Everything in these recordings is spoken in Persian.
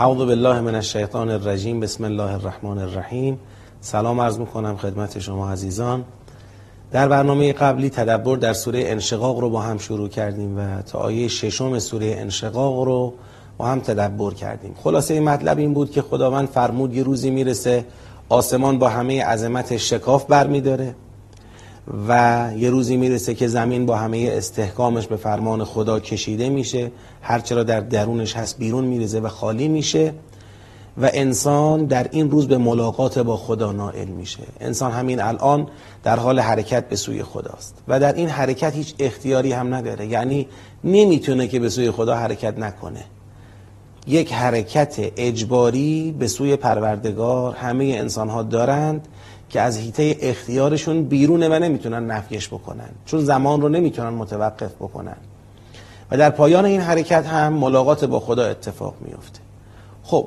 اعوذ بالله من الشیطان الرجیم بسم الله الرحمن الرحیم. سلام عرض می‌کنم خدمت شما عزیزان. در برنامه قبلی تدبر در سوره انشقاق رو با هم شروع کردیم و تا آیه ششم سوره انشقاق رو با هم تدبر کردیم. خلاصه این مطلب این بود که خداوند فرمود یه روزی می‌رسه آسمان با همه عظمت شکاف برمیداره. و یه روزی می‌رسه که زمین با همه استحکامش به فرمان خدا کشیده میشه هرچه را در درونش هست بیرون میریزه و خالی میشه و انسان در این روز به ملاقات با خدا نائل میشه. انسان همین الان در حال حرکت به سوی خداست و در این حرکت هیچ اختیاری هم نداره. یعنی نمی‌تونه که به سوی خدا حرکت نکنه. یک حرکت اجباری به سوی پروردگار همه انسان ها دارند که از حیطه اختیارشون بیرونه و نمی‌تونن نفیش بکنن. چون زمان رو نمی‌تونن متوقف بکنن. و در پایان این حرکت هم ملاقات با خدا اتفاق میفته. خب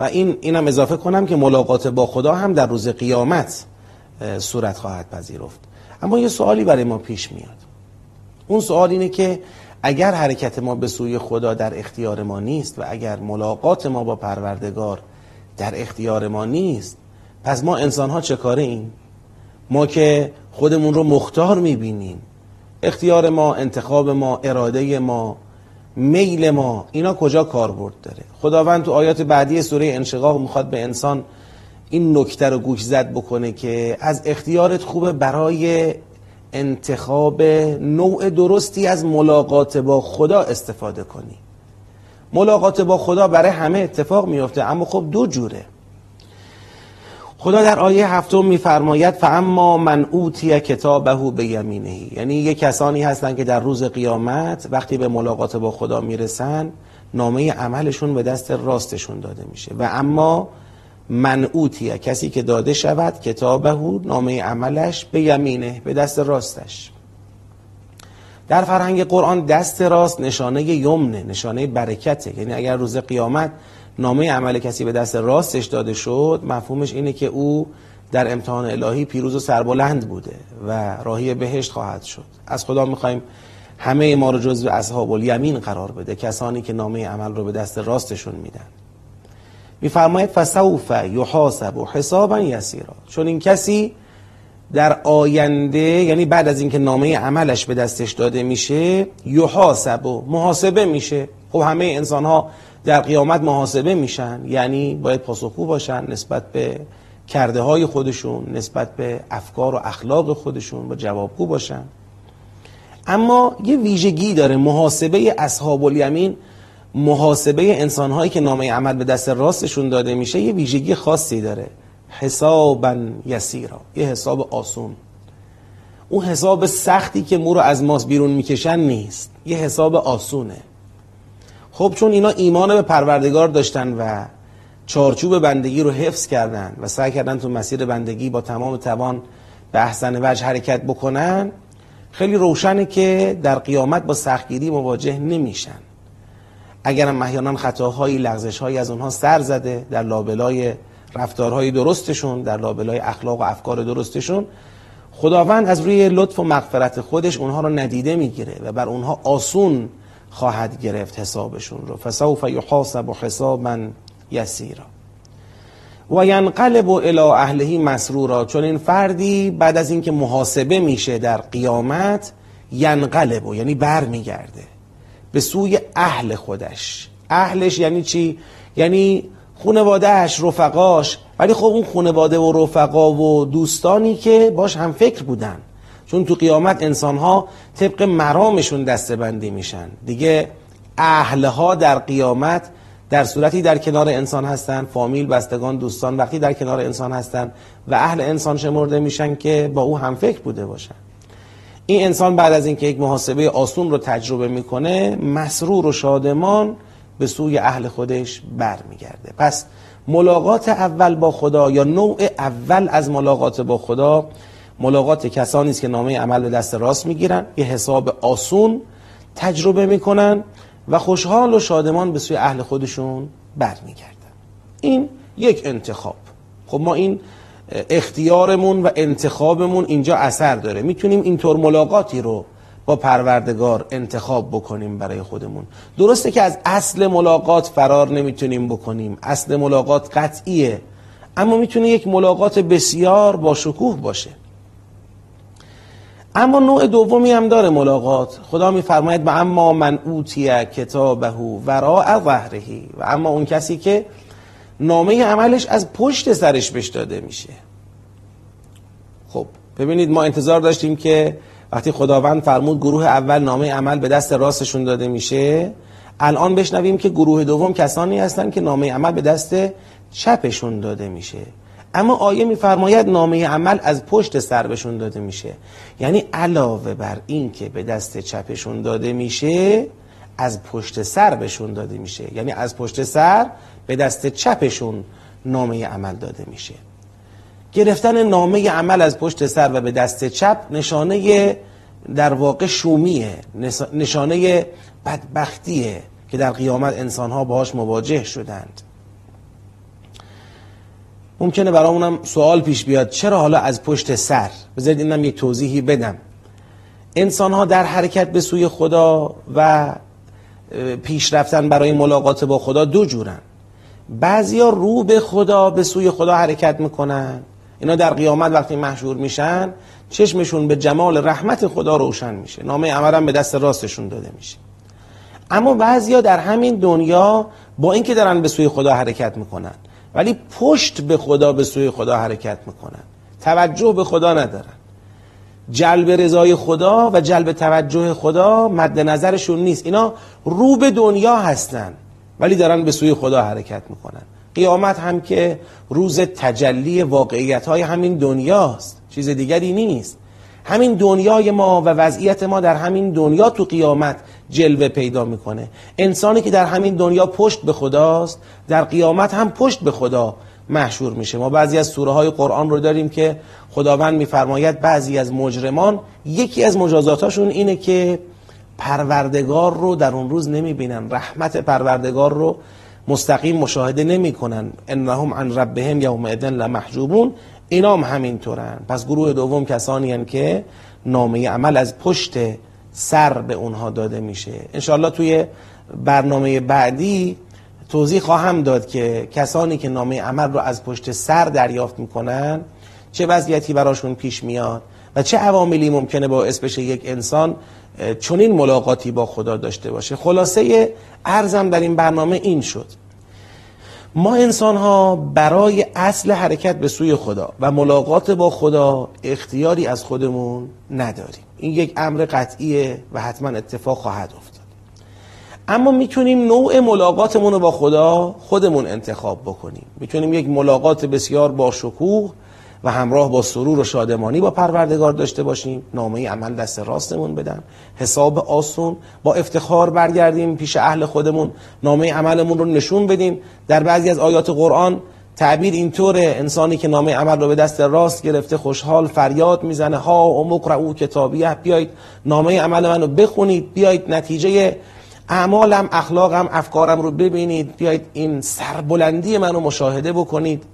و این اینم اضافه کنم که ملاقات با خدا هم در روز قیامت صورت خواهد پذیرفت. اما یه سوالی برای ما پیش میاد. اون سوال اینه که اگر حرکت ما به سوی خدا در اختیار ما نیست و اگر ملاقات ما با پروردگار در اختیار ما نیست پس ما انسان ها چه کاره ایم؟ ما که خودمون رو مختار می‌بینیم. اختیار ما انتخاب ما اراده ما میل ما اینا کجا کاربرد داره؟ خداوند تو آیات بعدی سوره انشقاق می‌خواد به انسان این نکته رو گوش زد بکنه که از اختیارت خوبه برای انتخاب نوع درستی از ملاقات با خدا استفاده کنی. ملاقات با خدا برای همه اتفاق میفته اما خب دو جوره. خدا در آیه هفتم میفرماید فاما من اوتی کتابه به یمینه یعنی یه کسانی هستن که در روز قیامت وقتی به ملاقات با خدا می‌رسن نامه عملشون به دست راستشون داده میشه. و اما من اوتی کسی که داده شود کتابه نامه عملش به یمینه به دست راستش. در فرهنگ قرآن دست راست نشانه یمنه نشانه برکته. یعنی اگر روز قیامت نامه عمل کسی به دست راستش داده شد مفهومش اینه که او در امتحان الهی پیروز و سربلند بوده و راهی بهشت خواهد شد. از خدا می‌خوایم همه ما رو جزو اصحاب الیمین قرار بده کسانی که نامه عمل رو به دست راستشون میدن. میفرماید فسوف یحاسب و حسابا یسیرا. چون این کسی در آینده یعنی بعد از اینکه نامه عملش به دستش داده میشه یحاسب و محاسبه میشه. خب همه انسان ها در قیامت محاسبه میشن یعنی باید پاسخگو باشن نسبت به کرده های خودشون نسبت به افکار و اخلاق خودشون با جوابگو باشن. اما یه ویژگی داره محاسبه اصحاب الیمین محاسبه انسان هایی که نامه عمل به دست راستشون داده میشه یه ویژگی خاصی داره. حسابا یسیرا یه حساب آسون. اون حساب سختی که مو رو از ماست بیرون می‌کشن نیست یه حساب آسونه. خب چون اینا ایمان به پروردگار داشتن و چارچوب بندگی رو حفظ کردن و سعی کردن تو مسیر بندگی با تمام توان به احسن وجه حرکت بکنن خیلی روشنه که در قیامت با سختگیری مواجه نمیشن. اگرم احیانا خطاهایی لغزشهایی از اونها سر زده در لابلای رفتارهای درستشون در لابلای اخلاق و افکار درستشون خداوند از روی لطف و مغفرت خودش اونها رو ندیده می‌گیره و بر اونها آسون خواهد گرفت حسابشون رو. فسوف یحاسب حسابا یسیرا. و ینقلب الى اهلهی مسرورا. چون این فردی بعد از اینکه محاسبه میشه در قیامت ینقلب یعنی بر میگرده به سوی اهل خودش. اهلش یعنی چی؟ یعنی خونوادهش رفقاش. ولی خب اون خونواده و رفقا و دوستانی که باش هم فکر بودن. چون تو قیامت انسان ها طبق مرامشون دستبندی میشن. دیگه اهلها در قیامت در صورتی در کنار انسان هستن فامیل بستگان دوستان وقتی در کنار انسان هستن و اهل انسان شمرده میشن که با او هم فکر بوده باشن. این انسان بعد از اینکه یک محاسبه آسون رو تجربه می‌کنه مسرور و شادمان به سوی اهل خودش برمیگرده. پس ملاقات اول با خدا یا نوع اول از ملاقات با خدا ملاقات کسانی است که نامه عمل به دست راست می‌گیرن یه حساب آسون تجربه می‌کنن و خوشحال و شادمان به سوی اهل خودشون برمیگردن. این یک انتخاب. خب ما این اختیارمون و انتخابمون اینجا اثر داره. می‌تونیم اینطور ملاقاتی رو با پروردگار انتخاب بکنیم برای خودمون. درسته که از اصل ملاقات فرار نمی‌تونیم بکنیم. اصل ملاقات قطعیه. اما می‌تونه یک ملاقات بسیار با شکوه باشه. اما نوع دومی هم داره ملاقات. خدا میفرماید و اما من اوتی کتابه وراء ظهرهی و اما اون کسی که نامه عملش از پشت سرش بهش داده میشه. خب ببینید ما انتظار داشتیم که وقتی خداوند فرمود گروه اول نامه عمل به دست راستشون داده میشه الان بشنویم که گروه دوم کسانی هستن که نامه عمل به دست چپشون داده میشه. اما آیه میفرماید نامه عمل از پشت سر بهشون داده میشه. یعنی علاوه بر این که به دست چپشون داده میشه از پشت سر بهشون داده میشه. یعنی از پشت سر به دست چپشون نامه عمل داده میشه. گرفتن نامه عمل از پشت سر و به دست چپ نشانه در واقع شومیه نشانه بدبختیه که در قیامت انسانها باهاش مواجه شدند. ممکنه برامونم سوال پیش بیاد. چرا حالا از پشت سر؟ بذارید اینم یک توضیحی بدم. انسان ها در حرکت به سوی خدا و پیش رفتن برای ملاقات با خدا دو جورن. بعضیا رو به خدا به سوی خدا حرکت می‌کنن. اینا در قیامت وقتی محشور میشن چشمشون به جمال رحمت خدا روشن میشه. نامه عمرم به دست راستشون داده میشه. اما بعضیا در همین دنیا با اینکه دارن به سوی خدا حرکت می‌کنن. ولی پشت به خدا به سوی خدا حرکت می‌کنن. توجه به خدا ندارن. جلب رضای خدا و جلب توجه خدا مد نظرشون نیست. اینا رو به دنیا هستن ولی دارن به سوی خدا حرکت می‌کنن. قیامت هم که روز تجلی واقعیت های همین دنیاست. چیز دیگری نیست. همین دنیای ما و وضعیت ما در همین دنیا تو قیامت جلوه پیدا می‌کنه. انسانی که در همین دنیا پشت به خداست در قیامت هم پشت به خدا محشور میشه. ما بعضی از سوره های قرآن رو داریم که خداوند میفرماید بعضی از مجرمان یکی از مجازاتاشون اینه که پروردگار رو در اون روز نمی‌بینن. رحمت پروردگار رو مستقیم مشاهده نمی‌کنن. انهم عن ربهم یومئذ لمحجوبون. اینا هم همینطورن. پس گروه دوم کسانی هن که نامه عمل از پشت سر به اونها داده میشه. انشالله توی برنامه بعدی توضیح خواهم داد که کسانی که نامه عمل رو از پشت سر دریافت می‌کنن چه وضعیتی براشون پیش میاد و چه عواملی ممکنه باعث بشه یک انسان چنین ملاقاتی با خدا داشته باشه. خلاصه ارزم در این برنامه این شد. ما انسان ها برای اصل حرکت به سوی خدا و ملاقات با خدا اختیاری از خودمون نداریم. این یک امر قطعیه و حتما اتفاق خواهد افتاد. اما می‌تونیم نوع ملاقاتمون رو با خدا خودمون انتخاب بکنیم. می‌تونیم یک ملاقات بسیار با شکوه و همراه با سرور و شادمانی با پروردگار داشته باشیم. نامه عمل دست راستمون بدن. حساب آسون. با افتخار برگردیم پیش اهل خودمون. نامه عملمون رو نشون بدیم. در بعضی از آیات قرآن تعبیر اینطوره انسانی که نامه عمل رو به دست راست گرفته خوشحال فریاد می‌زنه. ها و مقرعو کتابیه. بیایید نامه عمل منو بخونید. بیایید نتیجه اعمالم اخلاقم افکارم رو ببینید. بیایید این سربلندی منو مشاهده بکنید.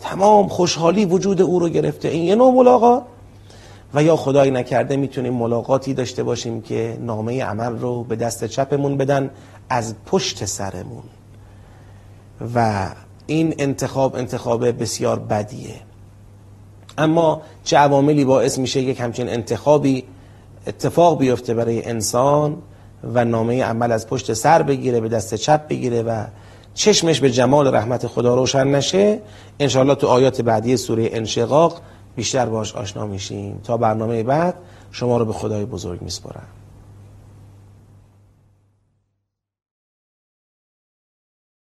تمام خوشحالی وجود او رو گرفته. این یه نوع ملاقات. و یا خدای نکرده می‌تونیم ملاقاتی داشته باشیم که نامه عمل رو به دست چپمون بدن از پشت سرمون. و این انتخاب انتخاب بسیار بدیه. اما چه عواملی باعث میشه یک همچین انتخابی اتفاق بیفته برای انسان و نامه عمل از پشت سر بگیره به دست چپ بگیره و چشمش به جمال رحمت خدا روشن نشه انشاءالله تو آیات بعدی سوره انشقاق بیشتر باش آشنا میشیم. تا برنامه بعد شما رو به خدای بزرگ میسپارم.